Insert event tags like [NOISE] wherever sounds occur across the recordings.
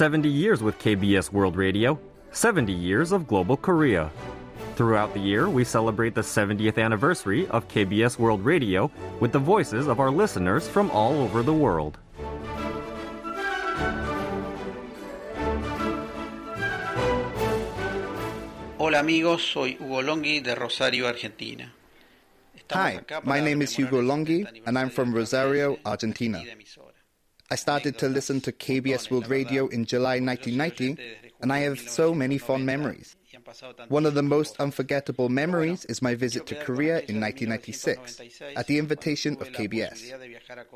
70 years with KBS World Radio, 70 years of global Korea. Throughout the year, we celebrate the 70th anniversary of KBS World Radio with the voices of our listeners from all over the world. Hola amigos, soy Hugo Longhi de Rosario, Argentina. Hi, my name is Hugo Longhi, and I'm from Rosario, Argentina. I started to listen to KBS World Radio in July 1990, and I have so many fond memories. One of the most unforgettable memories is my visit to Korea in 1996 at the invitation of KBS.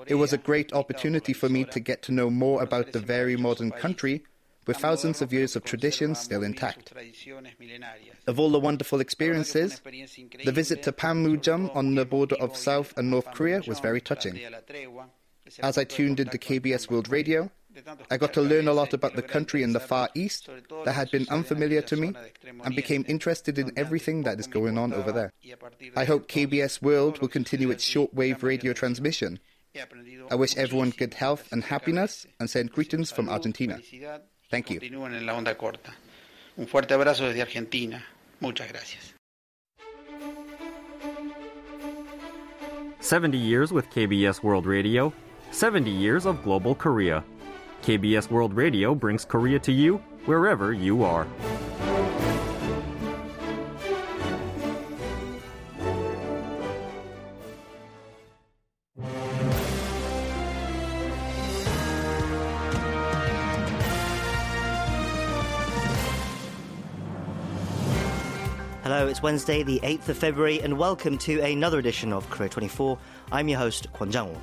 It was a great opportunity for me to get to know more about the very modern country with thousands of years of traditions still intact. Of all the wonderful experiences, the visit to Panmunjom on the border of South and North Korea was very touching. As I tuned into KBS World Radio, I got to learn a lot about the country in the Far East that had been unfamiliar to me and became interested in everything that is going on over there. I hope KBS World will continue its shortwave radio transmission. I wish everyone good health and happiness and send greetings from Argentina. Thank you. Un fuerte abrazo desde Argentina. Muchas gracias. 70 years with KBS World Radio, 70 years of global Korea. KBS World Radio brings Korea to you wherever you are. Hello, it's Wednesday, the 8th of February, and welcome to another edition of Korea 24. I'm your host, Kwon Jang-woo.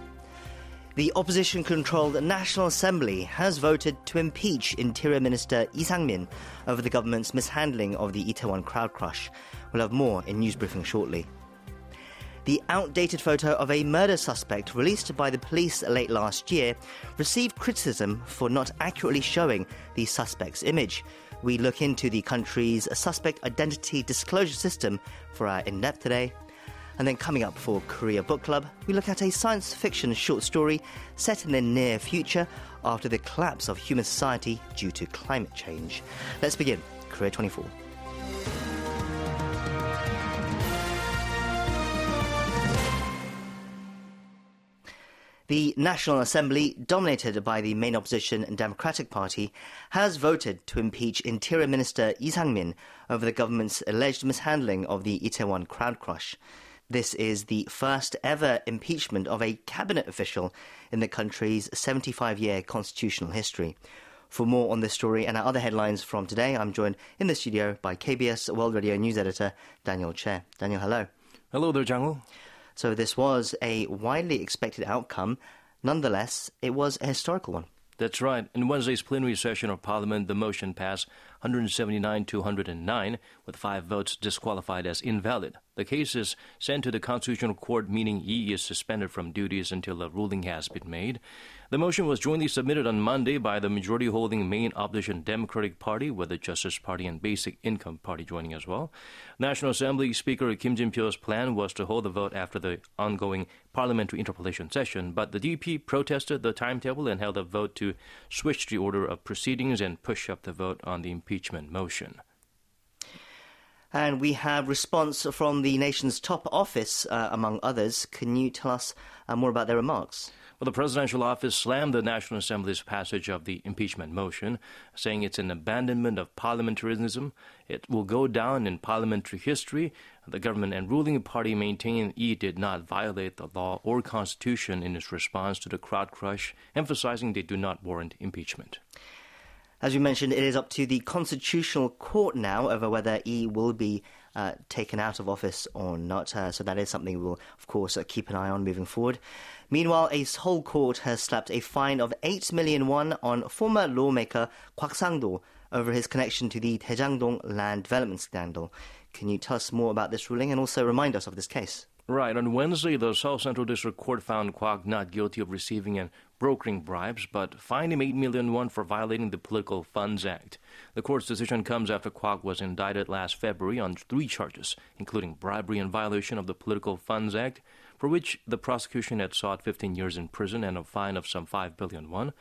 The opposition controlled National Assembly has voted to impeach Interior Minister Lee Sang-min over the government's mishandling of the Itaewon crowd crush. We'll have more in news briefing shortly. The outdated photo of a murder suspect released by the police late last year received criticism for not accurately showing the suspect's image. We look into the country's suspect identity disclosure system for our in depth today. And then coming up for Korea Book Club, we look at a science fiction short story set in the near future after the collapse of human society due to climate change. Let's begin Korea 24. The National Assembly, dominated by the main opposition and Democratic Party, has voted to impeach Interior Minister Lee Sang-min over the government's alleged mishandling of the Itaewon crowd crush. This is the first ever impeachment of a cabinet official in the country's 75 year constitutional history. For more on this story and our other headlines from today, I'm joined in the studio by KBS World Radio News Editor Daniel Che. Daniel, hello. Hello there, Jungle. So this was a widely expected outcome. Nonetheless, it was a historical one. That's right. In Wednesday's plenary session of Parliament, the motion passed 179 to 109, with five votes disqualified as invalid. The case is sent to the Constitutional Court, meaning Yi is suspended from duties until a ruling has been made. The motion was jointly submitted on Monday by the majority holding main opposition Democratic Party, with the Justice Party and Basic Income Party joining as well. National Assembly Speaker Kim Jin-pyo's plan was to hold the vote after the ongoing parliamentary interpellation session, but the DP protested the timetable and held a vote to switch the order of proceedings and push up the vote on the impeachment motion. And we have response from the nation's top office, uh, among others. Can you tell us uh, more about their remarks? Well, the presidential office slammed the National Assembly's passage of the impeachment motion, saying it's an abandonment of parliamentarism. It will go down in parliamentary history. The government and ruling party maintain it did not violate the law or constitution in its response to the crowd crush, emphasizing they do not warrant impeachment. As we mentioned, it is up to the Constitutional Court now over whether E will be uh, taken out of office or not. Uh, so that is something we'll, of course, uh, keep an eye on moving forward. Meanwhile, a Seoul court has slapped a fine of 8 million won on former lawmaker Kwak Sang-do over his connection to the Daejangdong land development scandal. Can you tell us more about this ruling and also remind us of this case? Right. On Wednesday, the Seoul Central District Court found Kwak not guilty of receiving and brokering bribes, but fined him 8 million won for violating the Political Funds Act. The court's decision comes after Kwak was indicted last February on three charges, including bribery and violation of the Political Funds Act, for which the prosecution had sought 15 years in prison and a fine of some 5 billion won.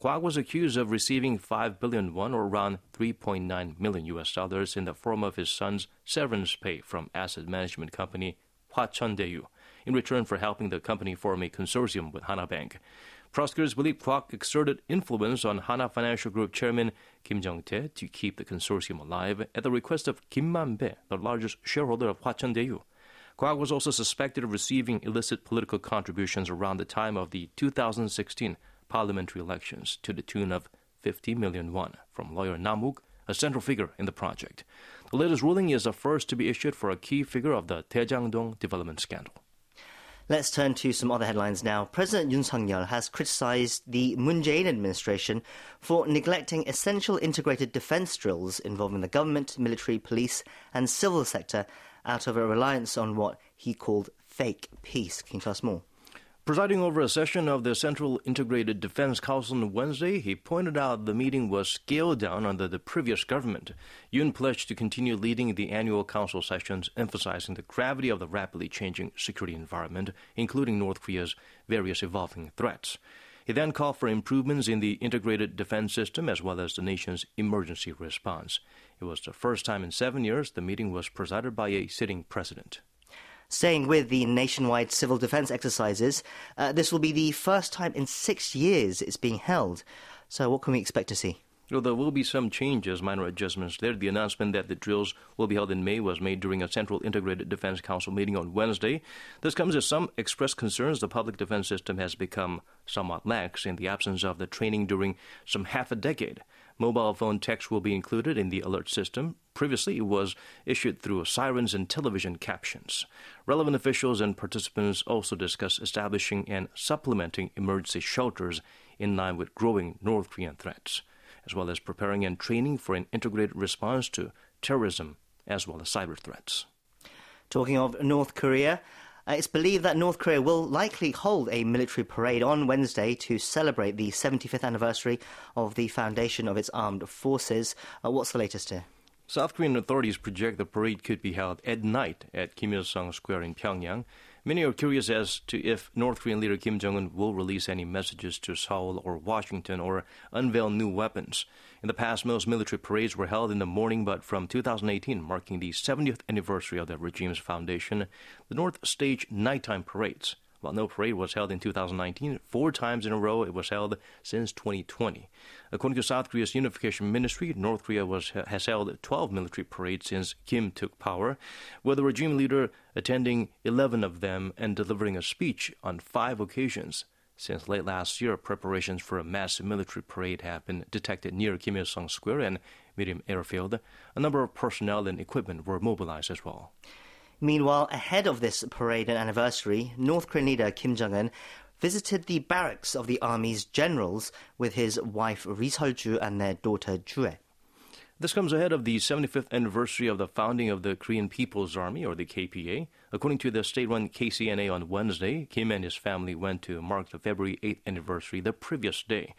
Kwak was accused of receiving 5 billion won or around 3.9 million US dollars in the form of his son's severance pay from asset management company Hwacheon Daeyu in return for helping the company form a consortium with Hana Bank. Prosecutors believe Kwak exerted influence on Hana Financial Group chairman Kim Jong-tae to keep the consortium alive at the request of Kim Man-bae, the largest shareholder of Hwacheon Daeyu. Kwak was also suspected of receiving illicit political contributions around the time of the 2016 parliamentary elections to the tune of 50 million won from lawyer Nam Wook, a central figure in the project. The latest ruling is the first to be issued for a key figure of the Daejangdong development scandal. Let's turn to some other headlines now. President Yoon Suk-yeol has criticized the Moon Jae-in administration for neglecting essential integrated defense drills involving the government, military, police, and civil sector out of a reliance on what he called fake peace. Can you tell us more? Presiding over a session of the Central Integrated Defense Council on Wednesday, he pointed out the meeting was scaled down under the previous government. Yun pledged to continue leading the annual council sessions, emphasizing the gravity of the rapidly changing security environment, including North Korea's various evolving threats. He then called for improvements in the integrated defense system as well as the nation's emergency response. It was the first time in seven years the meeting was presided by a sitting president. Staying with the nationwide civil defense exercises, uh, this will be the first time in six years it's being held. So, what can we expect to see? Well, there will be some changes, minor adjustments there. The announcement that the drills will be held in May was made during a Central Integrated Defense Council meeting on Wednesday. This comes as some expressed concerns the public defense system has become somewhat lax in the absence of the training during some half a decade. Mobile phone text will be included in the alert system. Previously, it was issued through sirens and television captions. Relevant officials and participants also discussed establishing and supplementing emergency shelters in line with growing North Korean threats, as well as preparing and training for an integrated response to terrorism as well as cyber threats. Talking of North Korea, uh, it's believed that North Korea will likely hold a military parade on Wednesday to celebrate the 75th anniversary of the foundation of its armed forces. Uh, what's the latest here? South Korean authorities project the parade could be held at night at Kim Il sung Square in Pyongyang. Many are curious as to if North Korean leader Kim Jong un will release any messages to Seoul or Washington or unveil new weapons. In the past, most military parades were held in the morning, but from 2018, marking the 70th anniversary of the regime's foundation, the North staged nighttime parades. While no parade was held in 2019, four times in a row it was held since 2020. According to South Korea's Unification Ministry, North Korea was, has held 12 military parades since Kim took power, with the regime leader attending 11 of them and delivering a speech on five occasions. Since late last year, preparations for a massive military parade have been detected near Kim Il sung Square and Mirim Airfield. A number of personnel and equipment were mobilized as well. Meanwhile, ahead of this parade and anniversary, North Korean leader Kim Jong un visited the barracks of the army's generals with his wife Ri Sol-ju and their daughter Ju-ae. This comes ahead of the 75th anniversary of the founding of the Korean People's Army, or the KPA. According to the state run KCNA on Wednesday, Kim and his family went to mark the February 8th anniversary the previous day.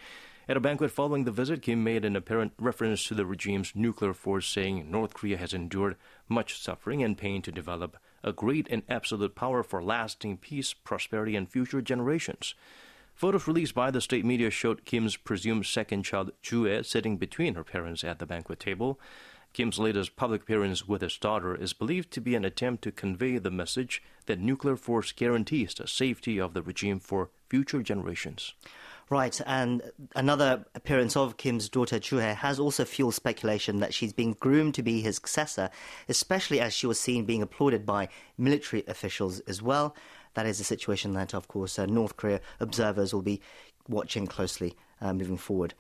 At a banquet following the visit, Kim made an apparent reference to the regime's nuclear force, saying North Korea has endured much suffering and pain to develop a great and absolute power for lasting peace, prosperity, and future generations. Photos released by the state media showed Kim's presumed second child, Ju-ae, sitting between her parents at the banquet table. Kim's latest public appearance with his daughter is believed to be an attempt to convey the message that nuclear force guarantees the safety of the regime for future generations. Right, and another appearance of Kim's daughter Ju-ae has also fueled speculation that she's being groomed to be his successor, especially as she was seen being applauded by military officials as well. That is a situation that, of course, uh, North Korea observers will be watching closely uh, moving forward.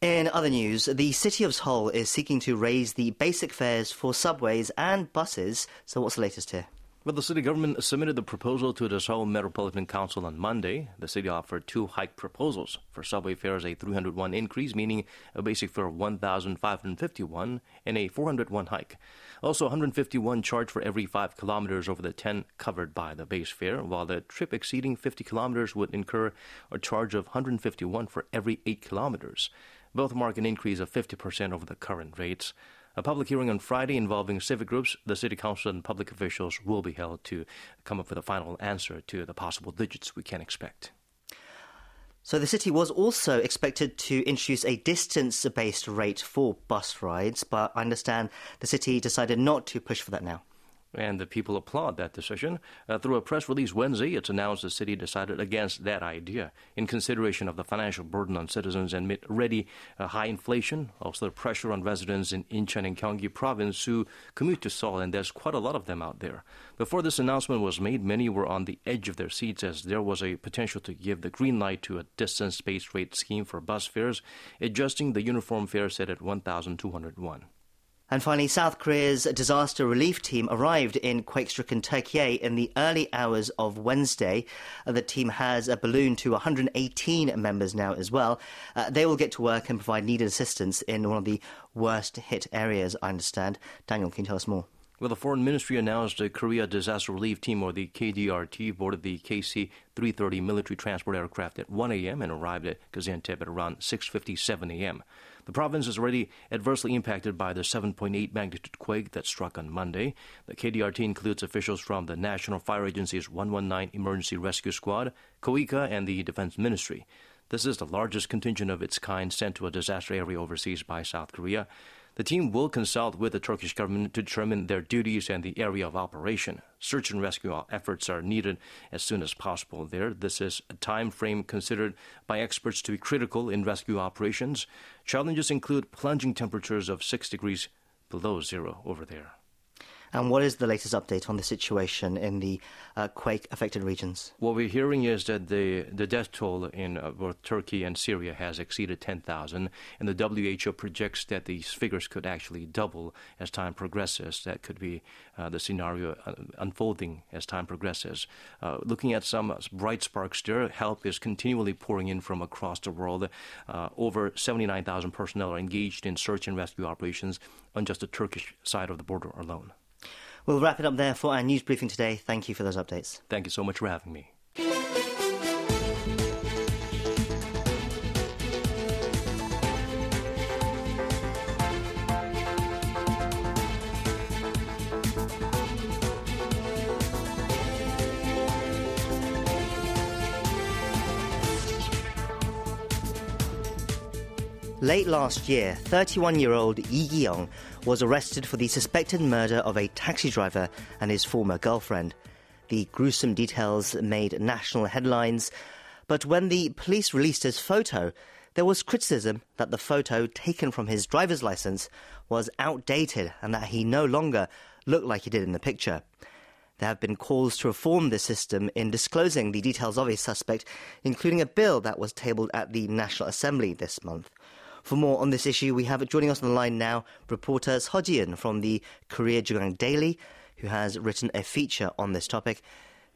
In other news, the city of Seoul is seeking to raise the basic fares for subways and buses. So, what's the latest here? Well, the city government submitted the proposal to the Seoul Metropolitan Council on Monday. The city offered two hike proposals. For subway fares, a 301 increase, meaning a basic fare of 1,551, and a 401 hike. Also, 151 charge for every 5 kilometers over the 10 covered by the base fare, while the trip exceeding 50 kilometers would incur a charge of 151 for every 8 kilometers. Both mark an increase of 50% over the current rates. A public hearing on Friday involving civic groups, the city council, and public officials will be held to come up with a final answer to the possible digits we can expect. So the city was also expected to introduce a distance-based rate for bus rides, but I understand the city decided not to push for that now and the people applaud that decision. Uh, through a press release Wednesday, it's announced the city decided against that idea in consideration of the financial burden on citizens and amid already uh, high inflation, also the pressure on residents in Incheon and Gyeonggi province who commute to Seoul, and there's quite a lot of them out there. Before this announcement was made, many were on the edge of their seats as there was a potential to give the green light to a distance-based rate scheme for bus fares, adjusting the uniform fare set at 1,201. And finally, South Korea's disaster relief team arrived in quake-stricken Turkey in the early hours of Wednesday. Uh, the team has a balloon to 118 members now as well. Uh, they will get to work and provide needed assistance in one of the worst hit areas, I understand. Daniel, can you tell us more? Well, the Foreign Ministry announced the Korea Disaster Relief Team, or the KDRT, boarded the KC 330 military transport aircraft at 1 a.m. and arrived at Gaziantep at around 6.57 a.m. The province is already adversely impacted by the 7.8 magnitude quake that struck on Monday. The KDRT includes officials from the National Fire Agency's 119 Emergency Rescue Squad, KOICA, and the Defense Ministry. This is the largest contingent of its kind sent to a disaster area overseas by South Korea. The team will consult with the Turkish government to determine their duties and the area of operation. Search and rescue efforts are needed as soon as possible there. This is a time frame considered by experts to be critical in rescue operations. Challenges include plunging temperatures of 6 degrees below zero over there. And what is the latest update on the situation in the uh, quake affected regions? What we're hearing is that the, the death toll in uh, both Turkey and Syria has exceeded 10,000, and the WHO projects that these figures could actually double as time progresses. That could be uh, the scenario uh, unfolding as time progresses. Uh, looking at some bright sparks there, help is continually pouring in from across the world. Uh, over 79,000 personnel are engaged in search and rescue operations on just the Turkish side of the border alone. We'll wrap it up there for our news briefing today. Thank you for those updates. Thank you so much for having me. Late last year, 31 year old Lee Gi-young was arrested for the suspected murder of a taxi driver and his former girlfriend. The gruesome details made national headlines, but when the police released his photo, there was criticism that the photo taken from his driver's license was outdated and that he no longer looked like he did in the picture. There have been calls to reform the system in disclosing the details of a suspect, including a bill that was tabled at the National Assembly this month. For more on this issue, we have joining us on the line now reporter Ji-eun from the Korea JoongAng Daily, who has written a feature on this topic.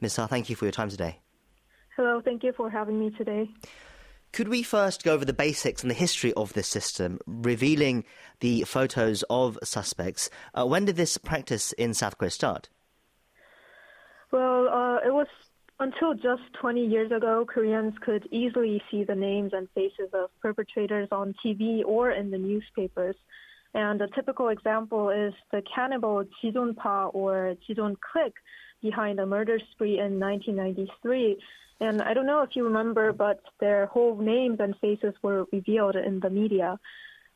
Ms. Ha, thank you for your time today. Hello, thank you for having me today. Could we first go over the basics and the history of this system, revealing the photos of suspects? Uh, when did this practice in South Korea start? Well, uh, it was until just 20 years ago, Koreans could easily see the names and faces of perpetrators on TV or in the newspapers. And a typical example is the cannibal Jijon-pa or Jidon Click behind a murder spree in 1993. And I don't know if you remember, but their whole names and faces were revealed in the media.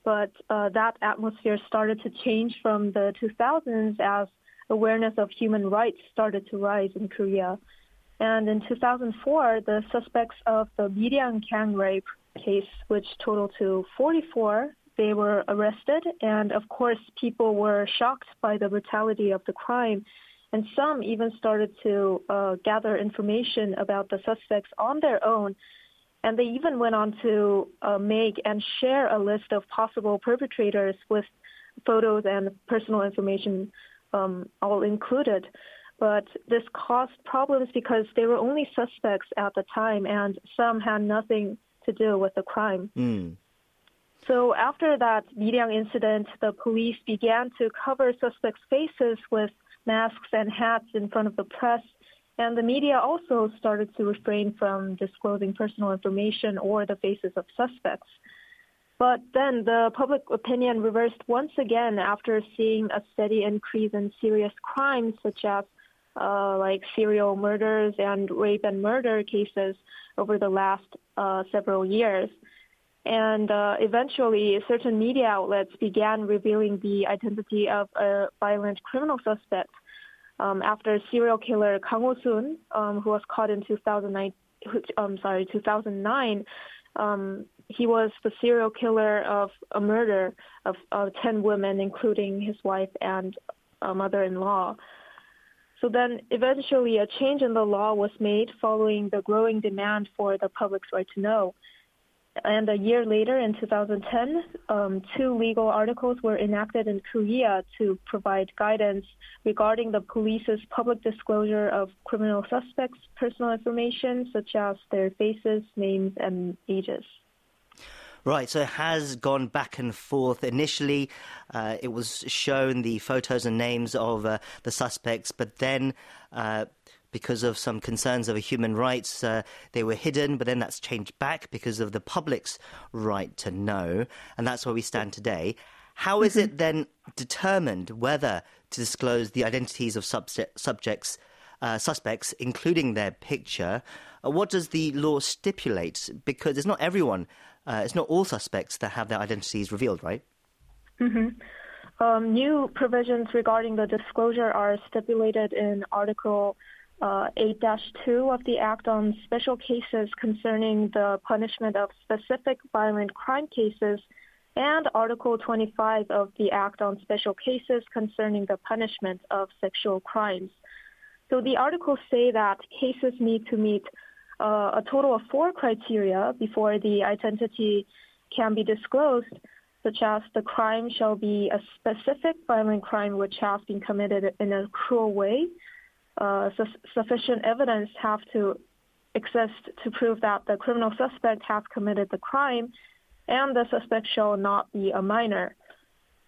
But uh, that atmosphere started to change from the 2000s as awareness of human rights started to rise in Korea. And in 2004, the suspects of the Miryang gang rape case, which totaled to 44, they were arrested. And of course, people were shocked by the brutality of the crime. And some even started to uh, gather information about the suspects on their own. And they even went on to uh, make and share a list of possible perpetrators with photos and personal information um, all included. But this caused problems because they were only suspects at the time and some had nothing to do with the crime. Mm. So after that Miryang incident, the police began to cover suspects' faces with masks and hats in front of the press. And the media also started to refrain from disclosing personal information or the faces of suspects. But then the public opinion reversed once again after seeing a steady increase in serious crimes such as uh, like serial murders and rape and murder cases over the last uh, several years. And uh, eventually, certain media outlets began revealing the identity of a violent criminal suspect um, after serial killer Kang Ho-soon, um, who was caught in 2009, um, sorry, 2009, um, he was the serial killer of a murder of uh, 10 women, including his wife and a mother-in-law. So then eventually a change in the law was made following the growing demand for the public's right to know. And a year later, in 2010, um, two legal articles were enacted in Korea to provide guidance regarding the police's public disclosure of criminal suspects' personal information, such as their faces, names, and ages. Right, so it has gone back and forth. Initially, uh, it was shown the photos and names of uh, the suspects, but then uh, because of some concerns over human rights, uh, they were hidden, but then that's changed back because of the public's right to know, and that's where we stand today. How is it then determined whether to disclose the identities of subjects, uh, suspects, including their picture? Uh, what does the law stipulate? Because it's not everyone uh, it's not all suspects that have their identities revealed, right? Mm-hmm. Um, new provisions regarding the disclosure are stipulated in Article uh, 8-2 of the Act on Special Cases concerning the punishment of specific violent crime cases and Article 25 of the Act on Special Cases concerning the punishment of sexual crimes. So the articles say that cases need to meet uh, a total of four criteria before the identity can be disclosed, such as the crime shall be a specific violent crime which has been committed in a cruel way. Uh, su- sufficient evidence have to exist to prove that the criminal suspect has committed the crime, and the suspect shall not be a minor.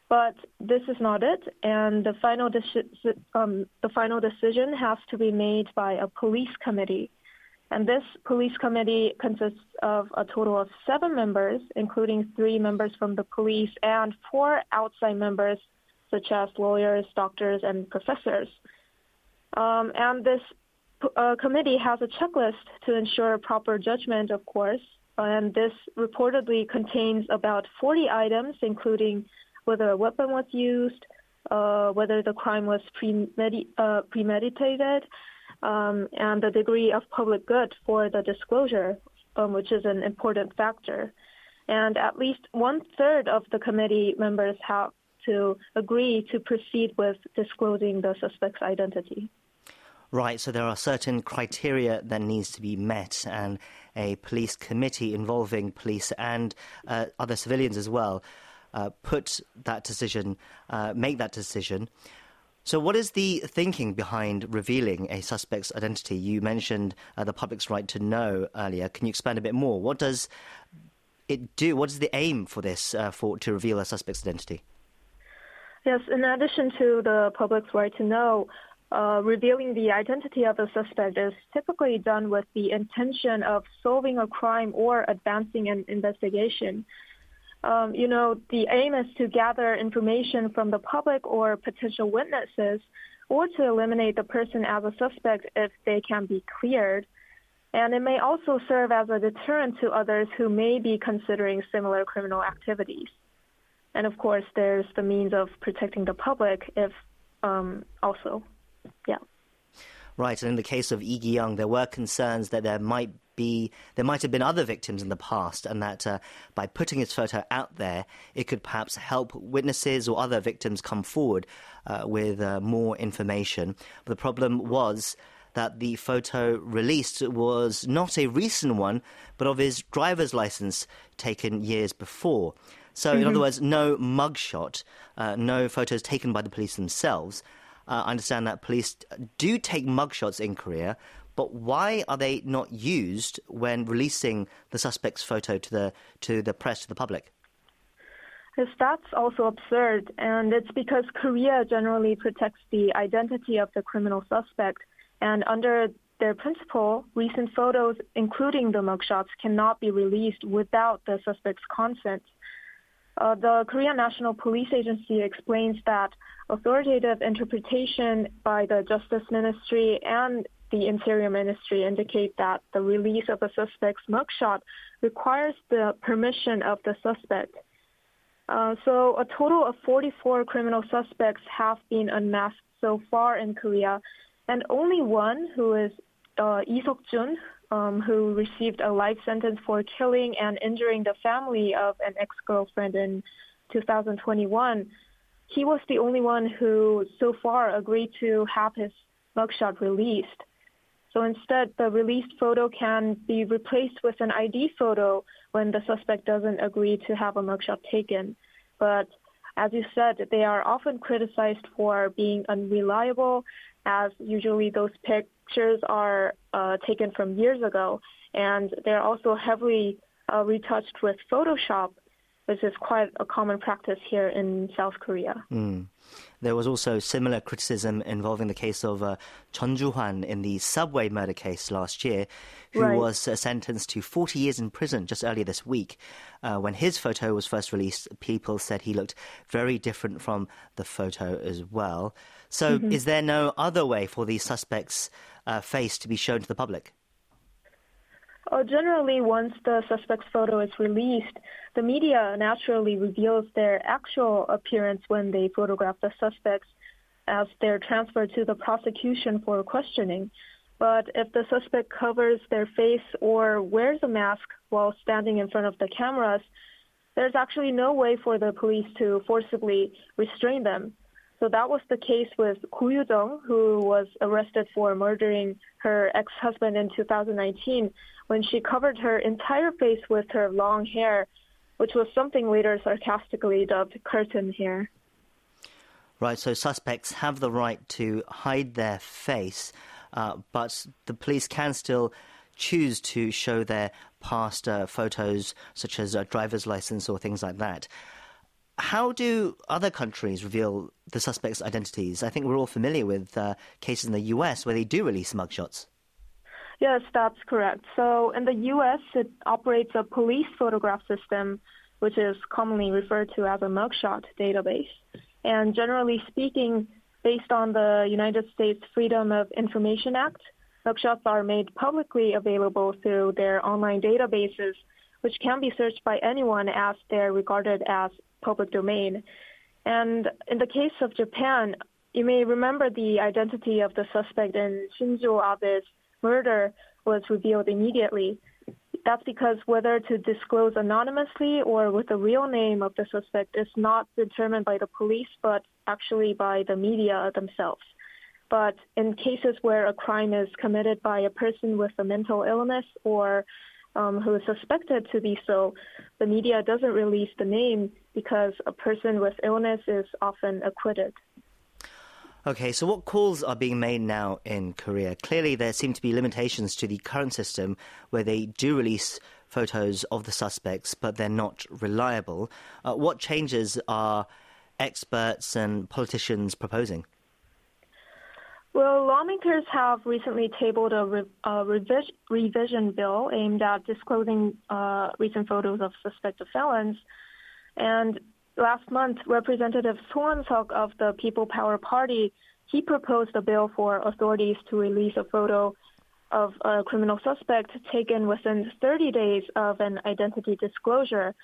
But this is not it, and the final, deci- um, the final decision has to be made by a police committee. And this police committee consists of a total of seven members, including three members from the police and four outside members, such as lawyers, doctors, and professors. Um, and this uh, committee has a checklist to ensure proper judgment, of course. And this reportedly contains about 40 items, including whether a weapon was used, uh, whether the crime was premedi- uh, premeditated, um, and the degree of public good for the disclosure, um, which is an important factor. And at least one third of the committee members have to agree to proceed with disclosing the suspect's identity. Right, so there are certain criteria that needs to be met, and a police committee involving police and uh, other civilians as well uh, put that decision, uh, make that decision. So, what is the thinking behind revealing a suspect's identity? You mentioned uh, the public's right to know earlier. Can you expand a bit more? What does it do? What is the aim for this, uh, for to reveal a suspect's identity? Yes, in addition to the public's right to know, uh, revealing the identity of a suspect is typically done with the intention of solving a crime or advancing an investigation um, you know, the aim is to gather information from the public or potential witnesses or to eliminate the person as a suspect if they can be cleared. And it may also serve as a deterrent to others who may be considering similar criminal activities. And of course, there's the means of protecting the public if um, also, yeah. Right, and in the case of Lee Gi-young, there were concerns that there might be there might have been other victims in the past, and that uh, by putting his photo out there, it could perhaps help witnesses or other victims come forward uh, with uh, more information. But the problem was that the photo released was not a recent one, but of his driver's license taken years before. So, mm-hmm. in other mm-hmm. words, no mugshot, uh, no photos taken by the police themselves. Uh, I understand that police do take mugshots in Korea, but why are they not used when releasing the suspect's photo to the to the press to the public? Yes, that's also absurd, and it's because Korea generally protects the identity of the criminal suspect, and under their principle, recent photos, including the mugshots, cannot be released without the suspect's consent. Uh, the Korean National Police Agency explains that authoritative interpretation by the Justice Ministry and the Interior Ministry indicate that the release of a suspect's mugshot requires the permission of the suspect. Uh, so a total of 44 criminal suspects have been unmasked so far in Korea, and only one, who is uh, Lee Sok-jun, um, who received a life sentence for killing and injuring the family of an ex-girlfriend in 2021. He was the only one who so far agreed to have his mugshot released. So instead, the released photo can be replaced with an ID photo when the suspect doesn't agree to have a mugshot taken. But as you said, they are often criticized for being unreliable, as usually those pictures are uh, taken from years ago, and they're also heavily uh, retouched with Photoshop which is quite a common practice here in South Korea. Mm. There was also similar criticism involving the case of uh, Chun Ju-hwan in the subway murder case last year, who right. was uh, sentenced to 40 years in prison just earlier this week. Uh, when his photo was first released, people said he looked very different from the photo as well. So, mm-hmm. is there no other way for the suspect's uh, face to be shown to the public? Uh, generally, once the suspect's photo is released, the media naturally reveals their actual appearance when they photograph the suspects as they're transferred to the prosecution for questioning. But if the suspect covers their face or wears a mask while standing in front of the cameras, there's actually no way for the police to forcibly restrain them. So that was the case with Koo Yu-jung, who was arrested for murdering her ex-husband in 2019 when she covered her entire face with her long hair, which was something later sarcastically dubbed curtain hair. Right, so suspects have the right to hide their face, uh, but the police can still choose to show their past uh, photos, such as a driver's license or things like that. How do other countries reveal the suspects' identities? I think we're all familiar with uh, cases in the US where they do release mugshots. Yes, that's correct. So in the US, it operates a police photograph system, which is commonly referred to as a mugshot database. And generally speaking, based on the United States Freedom of Information Act, mugshots are made publicly available through their online databases, which can be searched by anyone as they're regarded as public domain. And in the case of Japan, you may remember the identity of the suspect in Shinzo Abe's murder was revealed immediately. That's because whether to disclose anonymously or with the real name of the suspect is not determined by the police, but actually by the media themselves. But in cases where a crime is committed by a person with a mental illness or um, who is suspected to be so, the media doesn't release the name because a person with illness is often acquitted. Okay, so what calls are being made now in Korea? Clearly, there seem to be limitations to the current system where they do release photos of the suspects, but they're not reliable. Uh, what changes are experts and politicians proposing? Well, lawmakers have recently tabled a, re- a revis- revision bill aimed at disclosing uh, recent photos of suspected felons. And last month, Representative Seok of the People Power Party, he proposed a bill for authorities to release a photo of a criminal suspect taken within 30 days of an identity disclosure.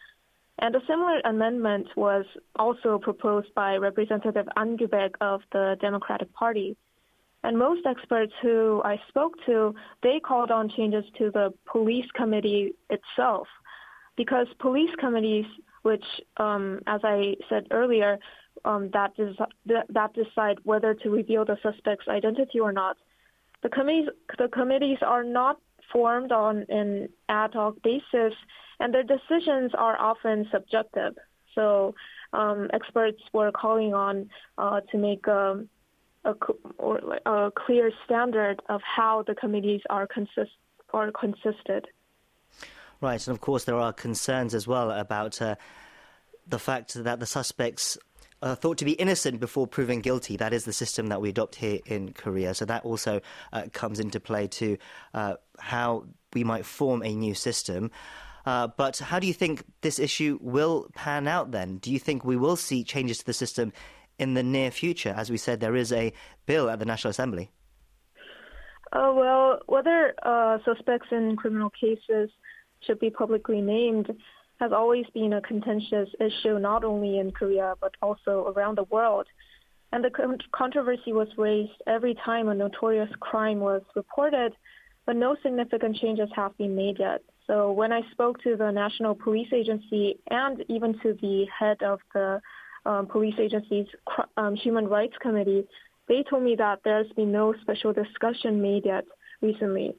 And a similar amendment was also proposed by Representative An Gyu-baek of the Democratic Party. And most experts who I spoke to, they called on changes to the police committee itself, because police committees, which, um, as I said earlier, um, that, des- that decide whether to reveal the suspect's identity or not, the committees, the committees are not formed on an ad hoc basis, and their decisions are often subjective. So um, experts were calling on uh, to make um, a, or a clear standard of how the committees are consist are consisted. Right, and of course there are concerns as well about uh, the fact that the suspects are thought to be innocent before proven guilty. That is the system that we adopt here in Korea. So that also uh, comes into play to uh, how we might form a new system. Uh, but how do you think this issue will pan out then? Do you think we will see changes to the system in the near future? As we said, there is a bill at the National Assembly. Uh, well, whether uh, suspects in criminal cases should be publicly named has always been a contentious issue, not only in Korea but also around the world. And the controversy was raised every time a notorious crime was reported, but no significant changes have been made yet. So when I spoke to the National Police Agency and even to the head of the um, police agency's um, Human Rights Committee, they told me that there's been no special discussion made yet recently.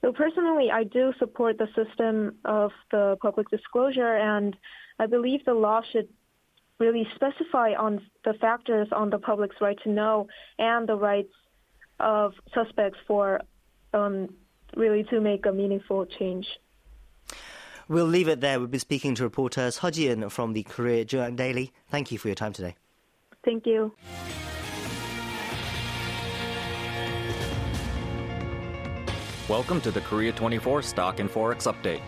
So personally, I do support the system of the public disclosure, and I believe the law should really specify on the factors on the public's right to know and the rights of suspects for um, really to make a meaningful change. We'll leave it there. We'll be speaking to reporters Ha Ji-eun from the Korea JoongAng Daily. Thank you for your time today. Thank you. Welcome to the Korea 24 Stock and Forex Update.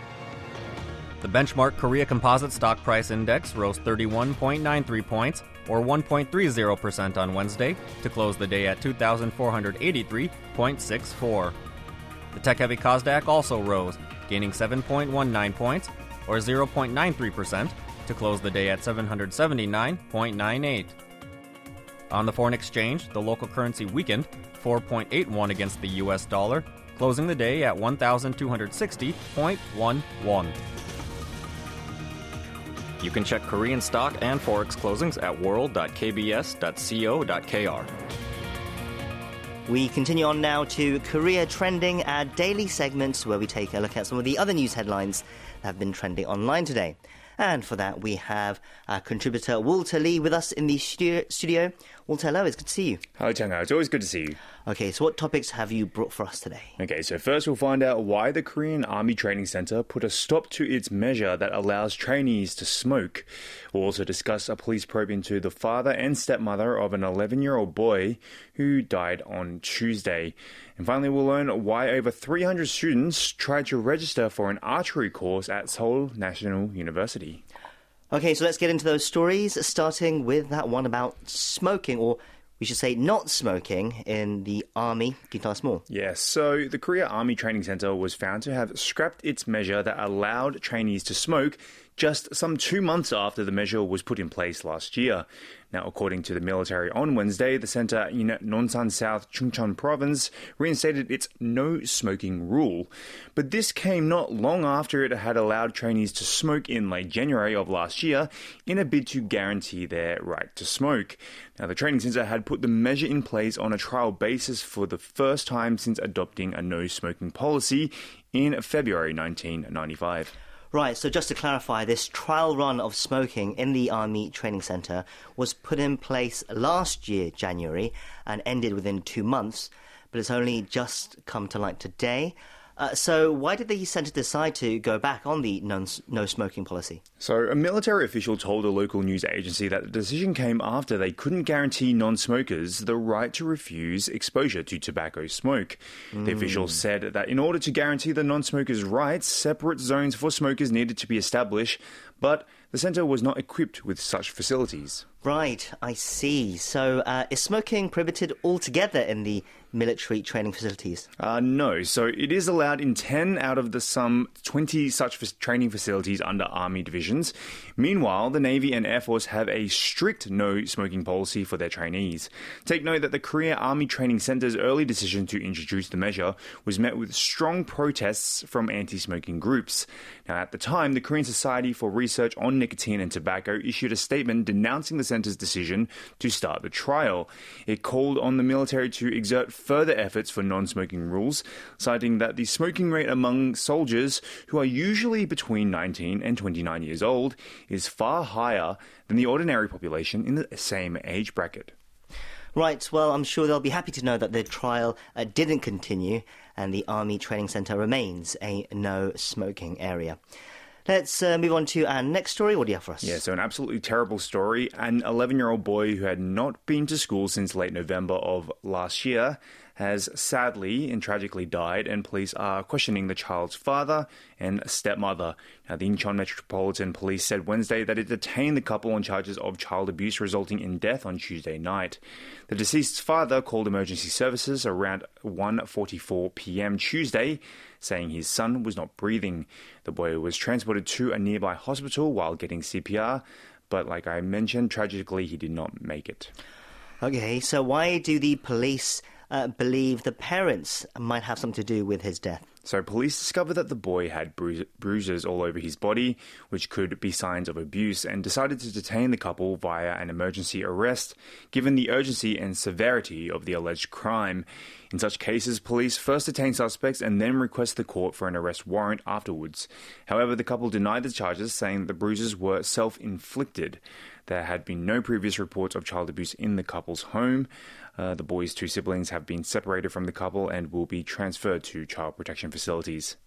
The benchmark Korea Composite Stock Price Index rose 31.93 points, or 1.30% on Wednesday, to close the day at 2,483.64. The tech heavy Kosdaq also rose, gaining 7.19 points, or 0.93%, to close the day at 779.98. On the foreign exchange, the local currency weakened 4.81 against the US dollar closing the day at 1,260.11. You can check Korean stock and forex closings at world.kbs.co.kr. We continue on now to Korea Trending, our daily segments where we take a look at some of the other news headlines that have been trending online today. And for that, we have our contributor Walter Lee with us in the studio. Walter, hello, it's good to see you. Hi, Chang. It's always good to see you. Okay, so what topics have you brought for us today? Okay, so first we'll find out why the Korean Army Training Center put a stop to its measure that allows trainees to smoke. We'll also discuss a police probe into the father and stepmother of an 11 year old boy who died on Tuesday. And finally, we'll learn why over 300 students tried to register for an archery course at Seoul National University. Okay, so let's get into those stories, starting with that one about smoking, or we should say not smoking in the army. Us more? Yes, so the Korea Army Training Center was found to have scrapped its measure that allowed trainees to smoke just some two months after the measure was put in place last year. Now, according to the military on Wednesday, the center in Nonsan South Chungcheon province reinstated its no smoking rule. But this came not long after it had allowed trainees to smoke in late January of last year in a bid to guarantee their right to smoke. Now, the training center had put the measure in place on a trial basis for the first time since adopting a no smoking policy in February 1995. Right, so just to clarify, this trial run of smoking in the Army Training Centre was put in place last year, January, and ended within two months, but it's only just come to light today. Uh, so, why did the centre decide to go back on the non- no smoking policy? So, a military official told a local news agency that the decision came after they couldn't guarantee non smokers the right to refuse exposure to tobacco smoke. Mm. The official hmm. said that in order to guarantee the non smokers' rights, separate zones for smokers needed to be established, but the centre was not equipped with such facilities. Right, I see. So, uh, is smoking prohibited altogether in the military training facilities? Uh, no. So, it is allowed in 10 out of the some 20 such training facilities under Army divisions. Meanwhile, the Navy and Air Force have a strict no smoking policy for their trainees. Take note that the Korea Army Training Center's early decision to introduce the measure was met with strong protests from anti smoking groups. Now, at the time, the Korean Society for Research on Nicotine and Tobacco issued a statement denouncing the center's decision to start the trial. It called on the military to exert further efforts for non smoking rules, citing that the smoking rate among soldiers, who are usually between 19 and 29 years old, is far higher than the ordinary population in the same age bracket. Right, well, I'm sure they'll be happy to know that the trial uh, didn't continue and the Army Training Centre remains a no smoking area. Let's uh, move on to our next story. What do you have for us? Yeah, so an absolutely terrible story. An 11 year old boy who had not been to school since late November of last year has sadly and tragically died, and police are questioning the child's father and stepmother. Now, the Incheon Metropolitan Police said Wednesday that it detained the couple on charges of child abuse resulting in death on Tuesday night. The deceased's father called emergency services around 1:44 p.m. Tuesday, saying his son was not breathing. The boy was transported to a nearby hospital while getting CPR, but like I mentioned, tragically he did not make it. Okay, so why do the police uh, believe the parents might have something to do with his death? So, police discovered that the boy had bru- bruises all over his body, which could be signs of abuse, and decided to detain the couple via an emergency arrest, given the urgency and severity of the alleged crime. In such cases, police first detain suspects and then request the court for an arrest warrant afterwards. However, the couple denied the charges, saying the bruises were self inflicted. There had been no previous reports of child abuse in the couple's home. Uh, the boy's two siblings have been separated from the couple and will be transferred to child protection facilities.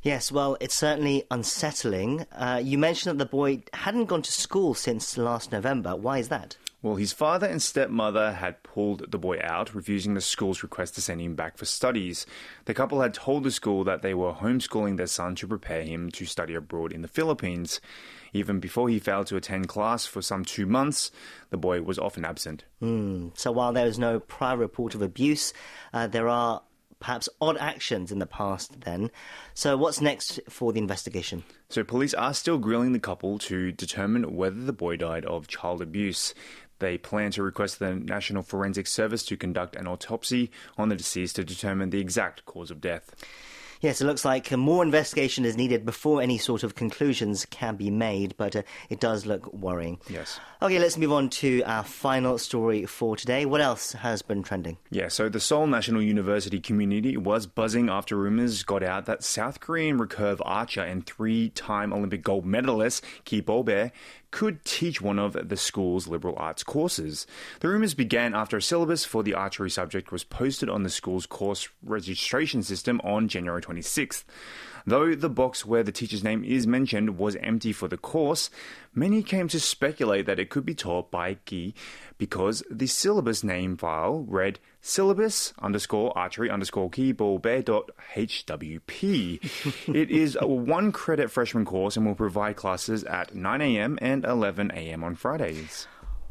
Yes, well, it's certainly unsettling. Uh, you mentioned that the boy hadn't gone to school since last November. Why is that? Well, his father and stepmother had pulled the boy out, refusing the school's request to send him back for studies. The couple had told the school that they were homeschooling their son to prepare him to study abroad in the Philippines. Even before he failed to attend class for some two months, the boy was often absent. Mm. So while there is no prior report of abuse, uh, there are perhaps odd actions in the past then. So, what's next for the investigation? So, police are still grilling the couple to determine whether the boy died of child abuse. They plan to request the National Forensic Service to conduct an autopsy on the deceased to determine the exact cause of death. Yes, it looks like more investigation is needed before any sort of conclusions can be made, but uh, it does look worrying. Yes. Okay, let's move on to our final story for today. What else has been trending? Yeah, so the Seoul National University community was buzzing after rumors got out that South Korean recurve archer and three time Olympic gold medalist Ki Bo-bae could teach one of the school's liberal arts courses. The rumors began after a syllabus for the archery subject was posted on the school's course registration system on January 26th. Though the box where the teacher's name is mentioned was empty for the course, many came to speculate that it could be taught by Ki because the syllabus name file read syllabus underscore archery underscore keyboard dot HWP. [LAUGHS] it is a one credit freshman course and will provide classes at 9 a.m. and 11 a.m. on Fridays.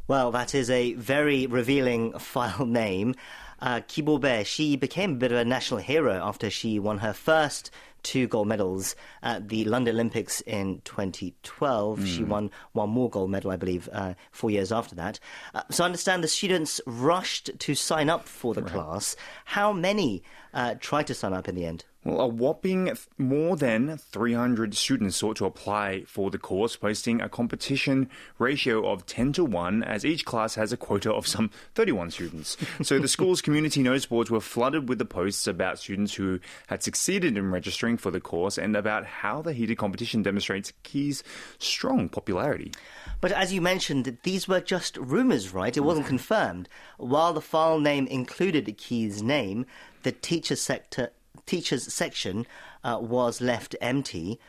Well, that is a very revealing [LAUGHS] file name. Uh, Bo-bae, she became a bit of a national hero after she won her first two gold medals at the London Olympics in 2012. Mm. She hmm. won one more gold medal, I believe, uh, four years after that. Uh, so I understand the students rushed to sign up for the right. class. How many uh, tried to sign up in the end? Well, a whopping more than 300 students sought to apply for the course, posting a competition ratio of 10 to 1, as each class has a quota of some 31 students. so the [LAUGHS] school's community notice boards were flooded with the posts about students who had succeeded in registering for the course and about how the heated competition demonstrates Ki's strong popularity. But as you mentioned, these were just rumours, right? It wasn't mm. confirmed. While the file name included Ki's name, the teacher sector teachers section uh, was left empty.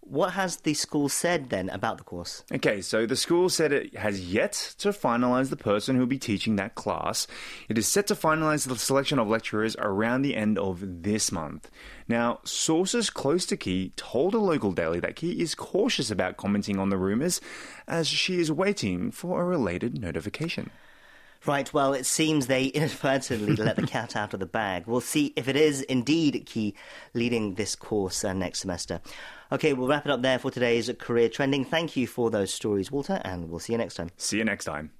What has the school said then about the course? Okay, so the school said it has yet to finalise the person who will be teaching that class. It is set to finalise the selection of lecturers around the end of this month. Now, sources close to Ki told a local daily that Ki is cautious about commenting on the rumours as she is waiting for a related notification. Right, well, it seems they [LAUGHS] inadvertently let the cat out of the bag. We'll see if it is indeed Ki leading this course uh, next semester. Okay, we'll wrap it up there for today's Korea Trending. Thank you for those stories, Walter, and we'll see you next time. See you next time.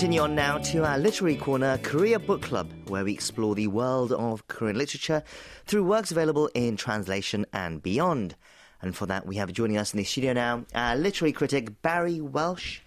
Continue on now to our literary corner, Korea Book Club, where we explore the world of Korean literature through works available in translation and beyond. And for that, we have joining us in the studio now our literary critic Barry Welsh.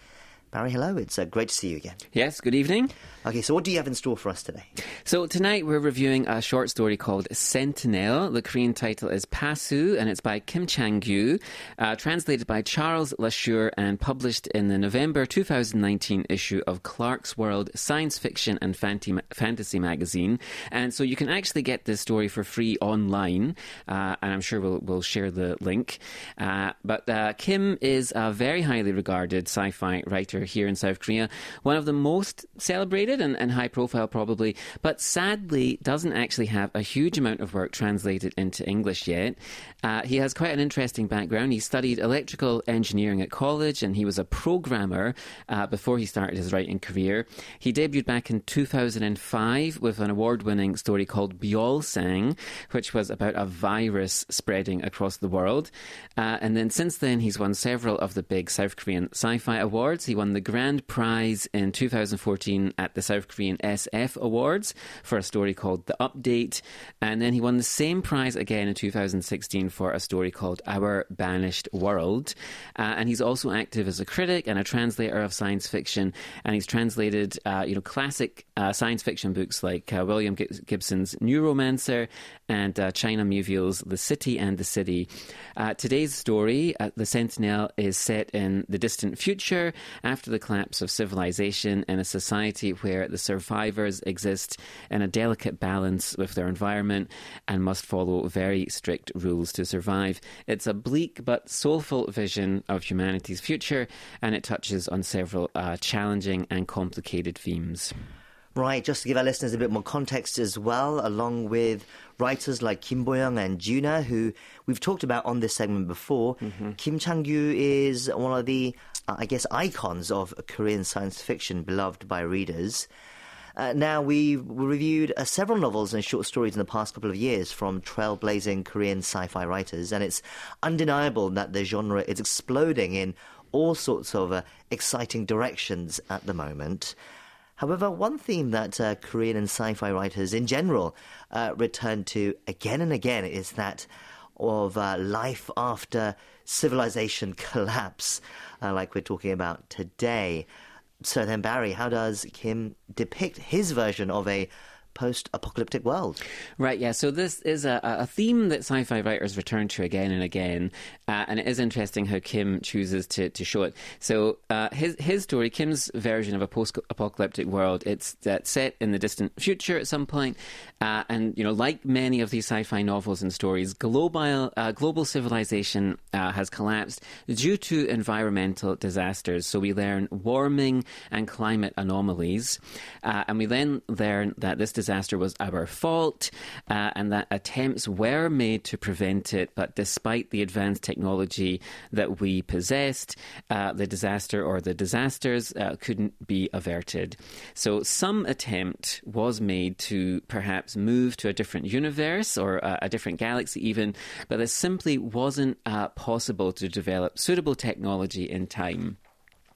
Barry, hello. It's uh, great to see you again. Yes, good evening. Okay, so what do you have in store for us today? So tonight we're reviewing a short story called Sentinel. The Korean title is Pasu, and it's by Kim Chang-gyu, uh, translated by Charles La Shure and published in the November 2019 issue of Clarkesworld Science Fiction and Fantasy magazine. And so you can actually get this story for free online, uh, and I'm sure we'll, we'll share the link. Uh, but uh, Kim is a very highly regarded sci-fi writer here in South Korea, one of the most celebrated and, and high profile probably, but sadly doesn't actually have a huge amount of work translated into English yet. Uh, he has quite an interesting background. He studied electrical engineering at college and he was a programmer uh, before he started his writing career. He debuted back in 2005 with an award winning story called Byeolsang, which was about a virus spreading across the world. Uh, and then since then, he's won several of the big South Korean sci fi awards. He won the grand prize in 2014 at the South Korean SF Awards for a story called The Update. And then he won the same prize again in 2016 for a story called Our Banished World. Uh, and he's also active as a critic and a translator of science fiction. And he's translated, uh, you know, classic uh, science fiction books like uh, William Gibson's Neuromancer and uh, China Miéville's The City and the City. Uh, today's story, The Sentinel, is set in the distant future after the collapse of civilization in a society where the survivors exist in a delicate balance with their environment and must follow very strict rules to survive. It's a bleak but soulful vision of humanity's future, and it touches on several uh, challenging and complicated themes. Right, just to give our listeners a bit more context as well, along with writers like Kim Boyoung and Djuna, who we've talked about on this segment before. Mm-hmm. Kim Chang-gyu is one of the, uh, I guess, icons of Korean science fiction, beloved by readers. Uh, now, we've reviewed uh, several novels and short stories in the past couple of years from trailblazing Korean sci fi writers, and it's undeniable that the genre is exploding in all sorts of uh, exciting directions at the moment. However, one theme that uh, Korean and sci fi writers in general uh, return to again and again is that of uh, life after civilization [LAUGHS] collapse, uh, like we're talking about today. So then, Barry, how does Kim depict his version of a post apocalyptic world. Right, yeah. So this is a, a theme that sci fi writers return to again and again. Uh, and it is interesting how Kim chooses to, to show it. So uh, his, his story, Kim's version of a post apocalyptic world, it's set in the distant future at some point. Uh, and, you know, like many of these sci fi novels and stories, global, uh, global civilization uh, has collapsed due to environmental disasters. So we learn warming and climate anomalies. and we then learn that this disaster was our fault uh, and that attempts were made to prevent it, but despite the advanced technology that we possessed, uh, the disaster or the disasters uh, couldn't be averted. So some attempt was made to perhaps move to a different universe or a different galaxy, even, but it simply wasn't uh, possible to develop suitable technology in time.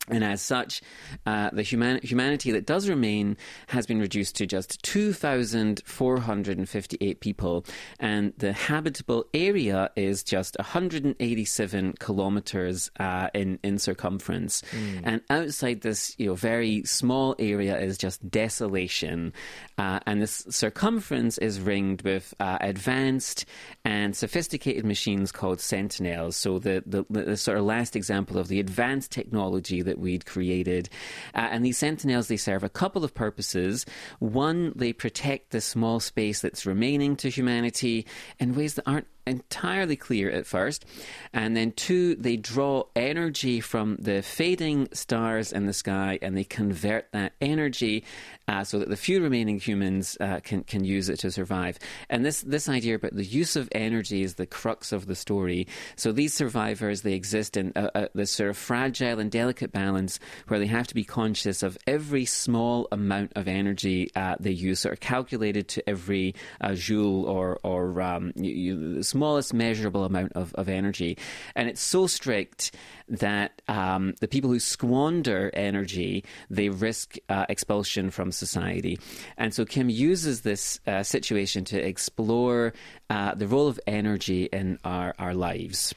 And as such, uh, the human- humanity that does remain has been reduced to just 2,458 people, and the habitable area is just 187 kilometers uh, in, in circumference. Mm. And outside this you know, very small area is just desolation. Uh, and this circumference is ringed with uh, advanced and sophisticated machines called sentinels. So, the, the, the sort of last example of the advanced technology that that we'd created. Uh, and these sentinels, they serve a couple of purposes. One, they protect the small space that's remaining to humanity in ways that aren't entirely clear at first. And then, two, they draw energy from the fading stars in the sky and they convert that energy uh, so that the few remaining humans uh, can, can use it to survive. And this, this idea about the use of energy is the crux of the story. So these survivors, they exist in a, a, this sort of fragile and delicate balance where they have to be conscious of every small amount of energy uh, they use, sort of calculated to every uh, joule or, or um, you, you, smallest measurable amount of, of energy. And it's so strict that um, the people who squander energy, they risk uh, expulsion from society. And so Kim uses this uh, situation to explore uh, the role of energy in our, our lives.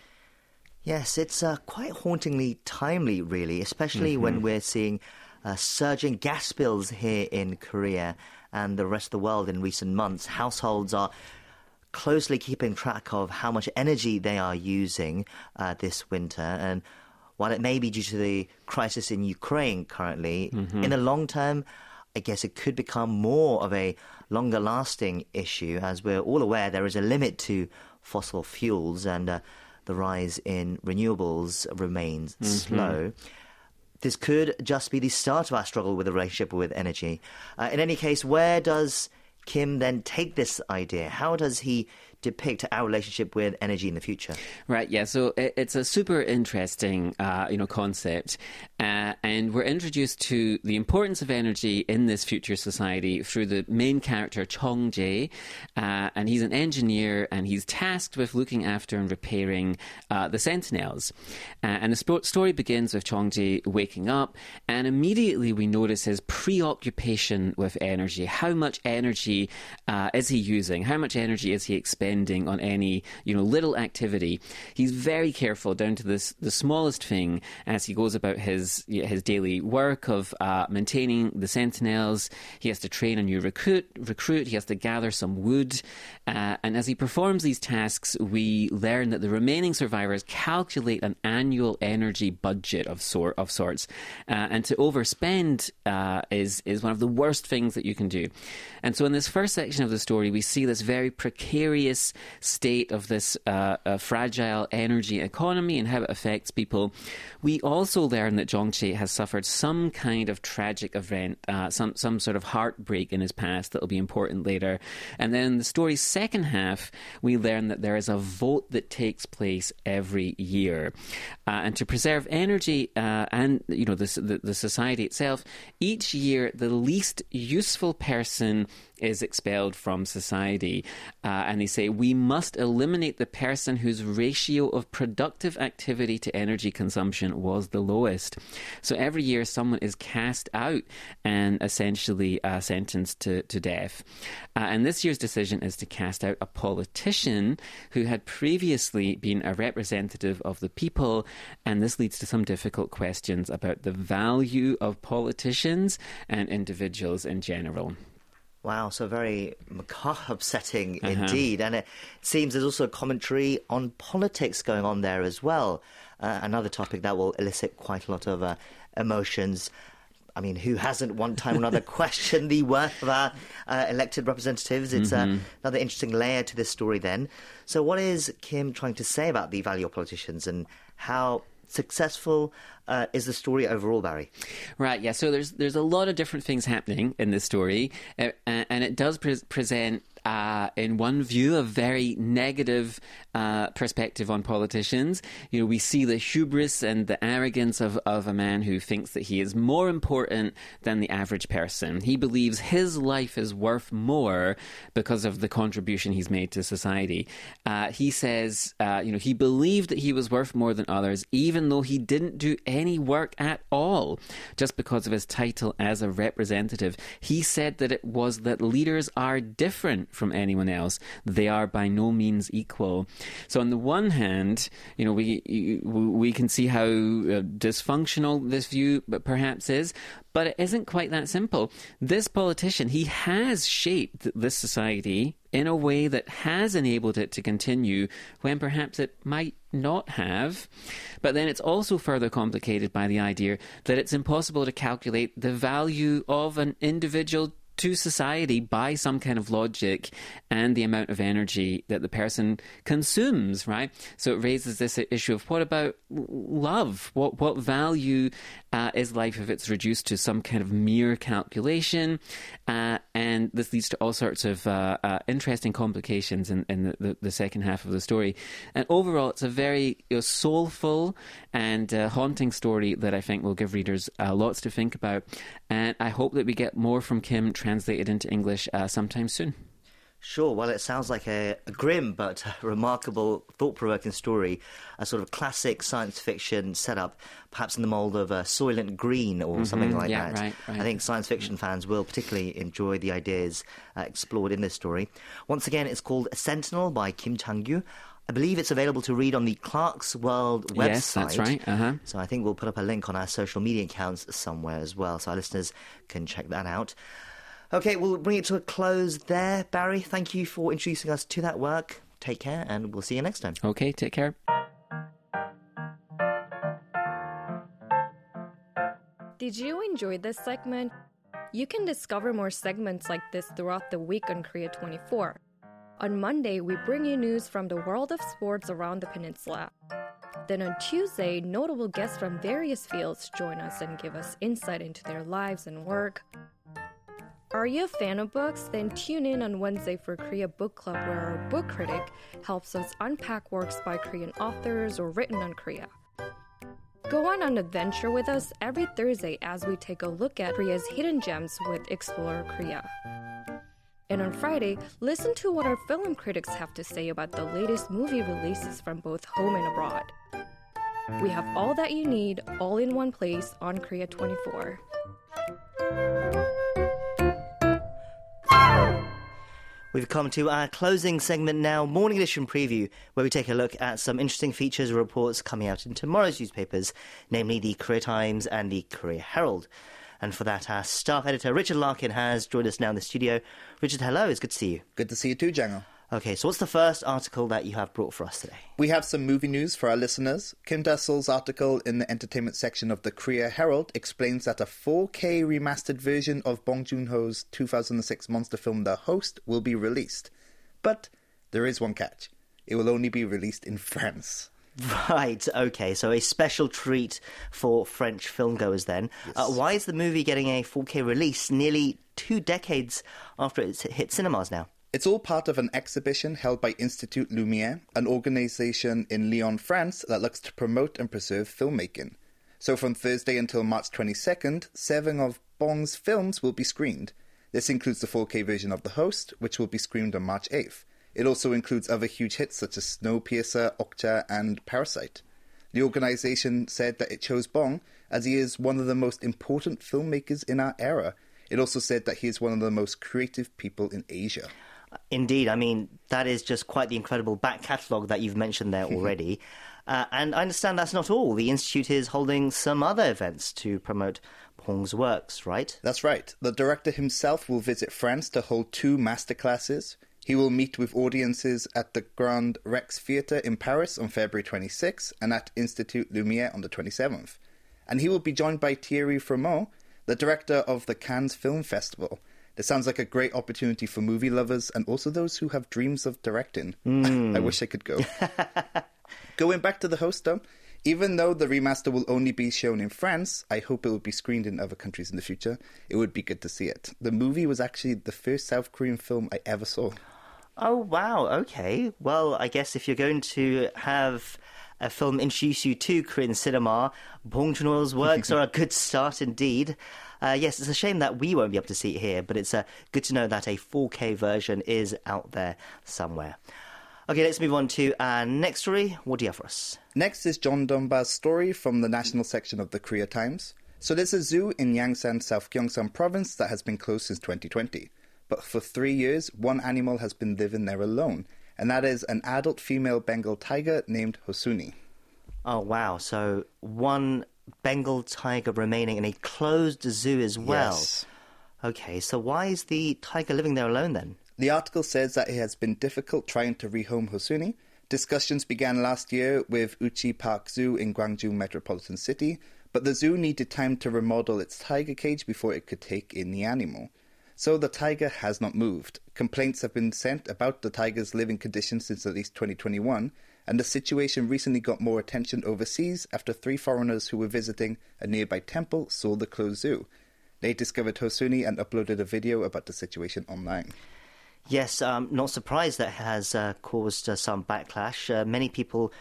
Yes, it's uh, quite hauntingly timely, really, especially mm-hmm. when we're seeing uh, surging gas bills here in Korea and the rest of the world in recent months. Households are closely keeping track of how much energy they are using uh, this winter. And while it may be due to the crisis in Ukraine currently, mm-hmm. in the long term, I guess it could become more of a longer lasting issue. As we're all aware, there is a limit to fossil fuels and uh, the rise in renewables remains mm-hmm. slow this could just be the start of our struggle with the relationship with energy. Uh, in any case, where does Kim then take this idea? How does he depict our relationship with energy in the future. Right. Yeah. So it, it's a super interesting, uh, you know, concept, uh, and we're introduced to the importance of energy in this future society through the main character Chong Jae, uh, and he's an engineer and he's tasked with looking after and repairing uh, the Sentinels. Uh, and the sp- story begins with Chong Jae waking up, and immediately we notice his preoccupation with energy. How much energy uh, is he using? How much energy is he expending? Spending on any you know little activity. He's very careful down to this the smallest thing as he goes about his his daily work of uh, maintaining the sentinels. He has to train a new recruit. Recruit. He has to gather some wood, uh, and as he performs these tasks, we learn that the remaining survivors calculate an annual energy budget of sort of sorts, uh, and to overspend uh, is is one of the worst things that you can do. And so, in this first section of the story, we see this very precarious this state of this uh, uh, fragile energy economy and how it affects people, we also learn that Chong Jae has suffered some kind of tragic event, uh, some some sort of heartbreak in his past that will be important later. And then in the story's second half, we learn that there is a vote that takes place every year, uh, and to preserve energy uh, and you know the, the the society itself, each year the least useful person is expelled from society. Uh, and they say we must eliminate the person whose ratio of productive activity to energy consumption was the lowest. So every year, someone is cast out and essentially uh, sentenced to, to death. Uh, and this year's decision is to cast out a politician who had previously been a representative of the people. And this leads to some difficult questions about the value of politicians and individuals in general. Wow, so very macabre [LAUGHS] setting uh-huh. indeed. And it seems there's also a commentary on politics going on there as well. Uh, another topic that will elicit quite a lot of uh, emotions. I mean, who hasn't one time or another [LAUGHS] questioned the worth of our uh, elected representatives? It's uh, mm-hmm. another interesting layer to this story, then. So, what is Kim trying to say about the value of politicians and how successful uh, is the story overall, Barry? Right. Yeah. So there's there's a lot of different things happening in this story, uh, and it does pre- present uh, in one view, a very negative uh, perspective on politicians. You know, we see the hubris and the arrogance of, of a man who thinks that he is more important than the average person. He believes his life is worth more because of the contribution he's made to society. Uh, he says, uh, you know, he believed that he was worth more than others, even though he didn't do any work at all, just because of his title as a representative. He said that it was that leaders are different from anyone else, they are by no means equal. So on the one hand, you know, we we can see how uh, dysfunctional this view perhaps is, but it isn't quite that simple. This politician, he has shaped this society in a way that has enabled it to continue when perhaps it might not have. But then it's also further complicated by the idea that it's impossible to calculate the value of an individual to society by some kind of logic and the amount of energy that the person consumes, right? So it raises this issue of what about love? What what value uh, is life if it's reduced to some kind of mere calculation? Uh, and this leads to all sorts of uh, uh interesting complications in, in the, the, second half of the story. And overall, it's a very you know, soulful and uh, haunting story that I think will give readers uh, lots to think about. And I hope that we get more from Kim translated into English uh, sometime soon. Sure. Well, it sounds like a, a grim but [LAUGHS] remarkable, thought provoking story, a sort of classic science fiction setup, perhaps in the mold of a Soylent Green or mm-hmm, something like yeah, that. Right, right. I think science fiction fans will particularly enjoy the ideas uh, explored in this story. Once again, it's called Sentinel by Kim Chang-gyu. I believe it's available to read on the Clarkesworld website. Yes, that's right. Uh-huh. So I think we'll put up a link on our social media accounts somewhere as well, so our listeners can check that out. Okay, we'll bring it to a close there. Barry, thank you for introducing us to that work. Take care, and we'll see you next time. Okay, take care. Did you enjoy this segment? You can discover more segments like this throughout the week on Korea 24. On Monday, we bring you news from the world of sports around the peninsula. Then on Tuesday, notable guests from various fields join us and give us insight into their lives and work. Are you a fan of books? Then tune in on Wednesday for Korea Book Club, where our book critic helps us unpack works by Korean authors or written on Korea. Go on an adventure with us every Thursday as we take a look at Korea's hidden gems with Explorer Korea. And on Friday, listen to what our film critics have to say about the latest movie releases from both home and abroad. We have all that you need all in one place on Korea 24. We've come to our closing segment now, Morning Edition Preview, where we take a look at some interesting features and reports coming out in tomorrow's newspapers, namely the Korea Times and the Korea Herald. And for that, our staff editor, Richard Larkin, has joined us now in the studio. Richard, hello, it's good to see you. Good to see you too, Jango. Okay, so what's the first article that you have brought for us today? We have some movie news for our listeners. Kim Da-sol's article in the entertainment section of the Korea Herald explains that a 4K remastered version of Bong Joon-ho's 2006 monster film The Host will be released. But there is one catch. It will only be released in France. Right, okay, so a special treat for French filmgoers then. Yes. Uh, why is the movie getting a 4K release nearly two decades after it's hit cinemas now? It's all part of an exhibition held by Institut Lumière, an organization in Lyon, France that looks to promote and preserve filmmaking. So from Thursday until March 22nd, seven of Bong's films will be screened. This includes the 4K version of The Host, which will be screened on March 8th. It also includes other huge hits such as Snowpiercer, Okja, and Parasite. The organization said that it chose Bong as he is one of the most important filmmakers in our era. It also said that he is one of the most creative people in Asia. Indeed, I mean that is just quite the incredible back catalogue that you've mentioned there [LAUGHS] already. uh, and I understand that's not all. The institute is holding some other events to promote Bong's works, right? That's right. The director himself will visit France to hold two masterclasses. He will meet with audiences at the Grand Rex Theatre in Paris on February 26 and at Institut Lumière on the 27th. And he will be joined by Thierry Frémaux, the director of the Cannes Film Festival. It sounds like a great opportunity for movie lovers and also those who have dreams of directing. Mm. [LAUGHS] I wish I could go. [LAUGHS] Going back to the host, though, even though the remaster will only be shown in France, I hope it will be screened in other countries in the future. It would be good to see it. The movie was actually the first South Korean film I ever saw. Oh, wow. Okay. Well, I guess if you're going to have a film introduce you to Korean cinema, Bong Joon-ho's works [LAUGHS] are a good start indeed. Uh, yes, it's a shame that we won't be able to see it here, but it's uh, good to know that a 4K version is out there somewhere. Okay, let's move on to our next story. What do you have for us? Next is John Dunbar's story from the national section of the Korea Times. So there's a zoo in Yangsan, South Gyeongsang province that has been closed since 2020. But for three years, one animal has been living there alone, and that is an adult female Bengal tiger named Hosuni. Oh, wow. So one Bengal tiger remaining in a closed zoo as well. Yes. Okay, so why is the tiger living there alone then? The article says that it has been difficult trying to rehome Hosuni. Discussions began last year with Uchi Park Zoo in Gwangju Metropolitan City, but the zoo needed time to remodel its tiger cage before it could take in the animal. So the tiger has not moved. Complaints have been sent about the tiger's living conditions since at least 2021, and the situation recently got more attention overseas after three foreigners who were visiting a nearby temple saw the closed zoo. They discovered Hosuni and uploaded a video about the situation online. Yes, um, not surprised that has uh, caused uh, some backlash. Uh, many people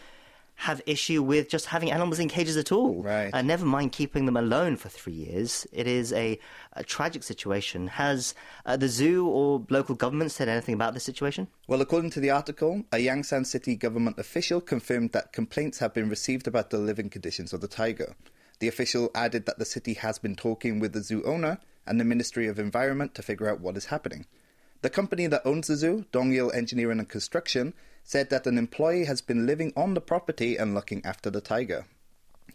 have issue with just having animals in cages at all. Right. Uh, never mind keeping them alone for three years. It is a, a tragic situation. Has uh, the zoo or local government said anything about this situation? Well, according to the article, a Yangsan City government official confirmed that complaints have been received about the living conditions of the tiger. The official added that the city has been talking with the zoo owner and the Ministry of Environment to figure out what is happening. The company that owns the zoo, Dongyil Engineering and Construction, said that an employee has been living on the property and looking after the tiger.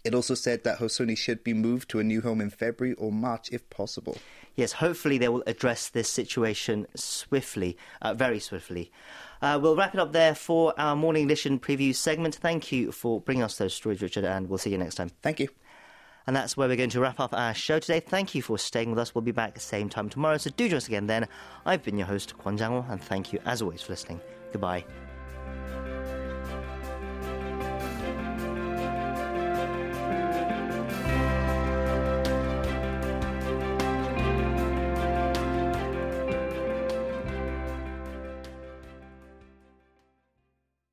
It also said that Hosuni should be moved to a new home in February or March if possible. Yes, hopefully they will address this situation swiftly, uh, very swiftly. Uh, we'll wrap it up there for our morning edition preview segment. Thank you for bringing us those stories, Richard, and we'll see you next time. Thank you. And that's where we're going to wrap up our show today. Thank you for staying with us. We'll be back the same time tomorrow, so do join us again then. I've been your host, Kwon Jang and thank you as always for listening. Goodbye.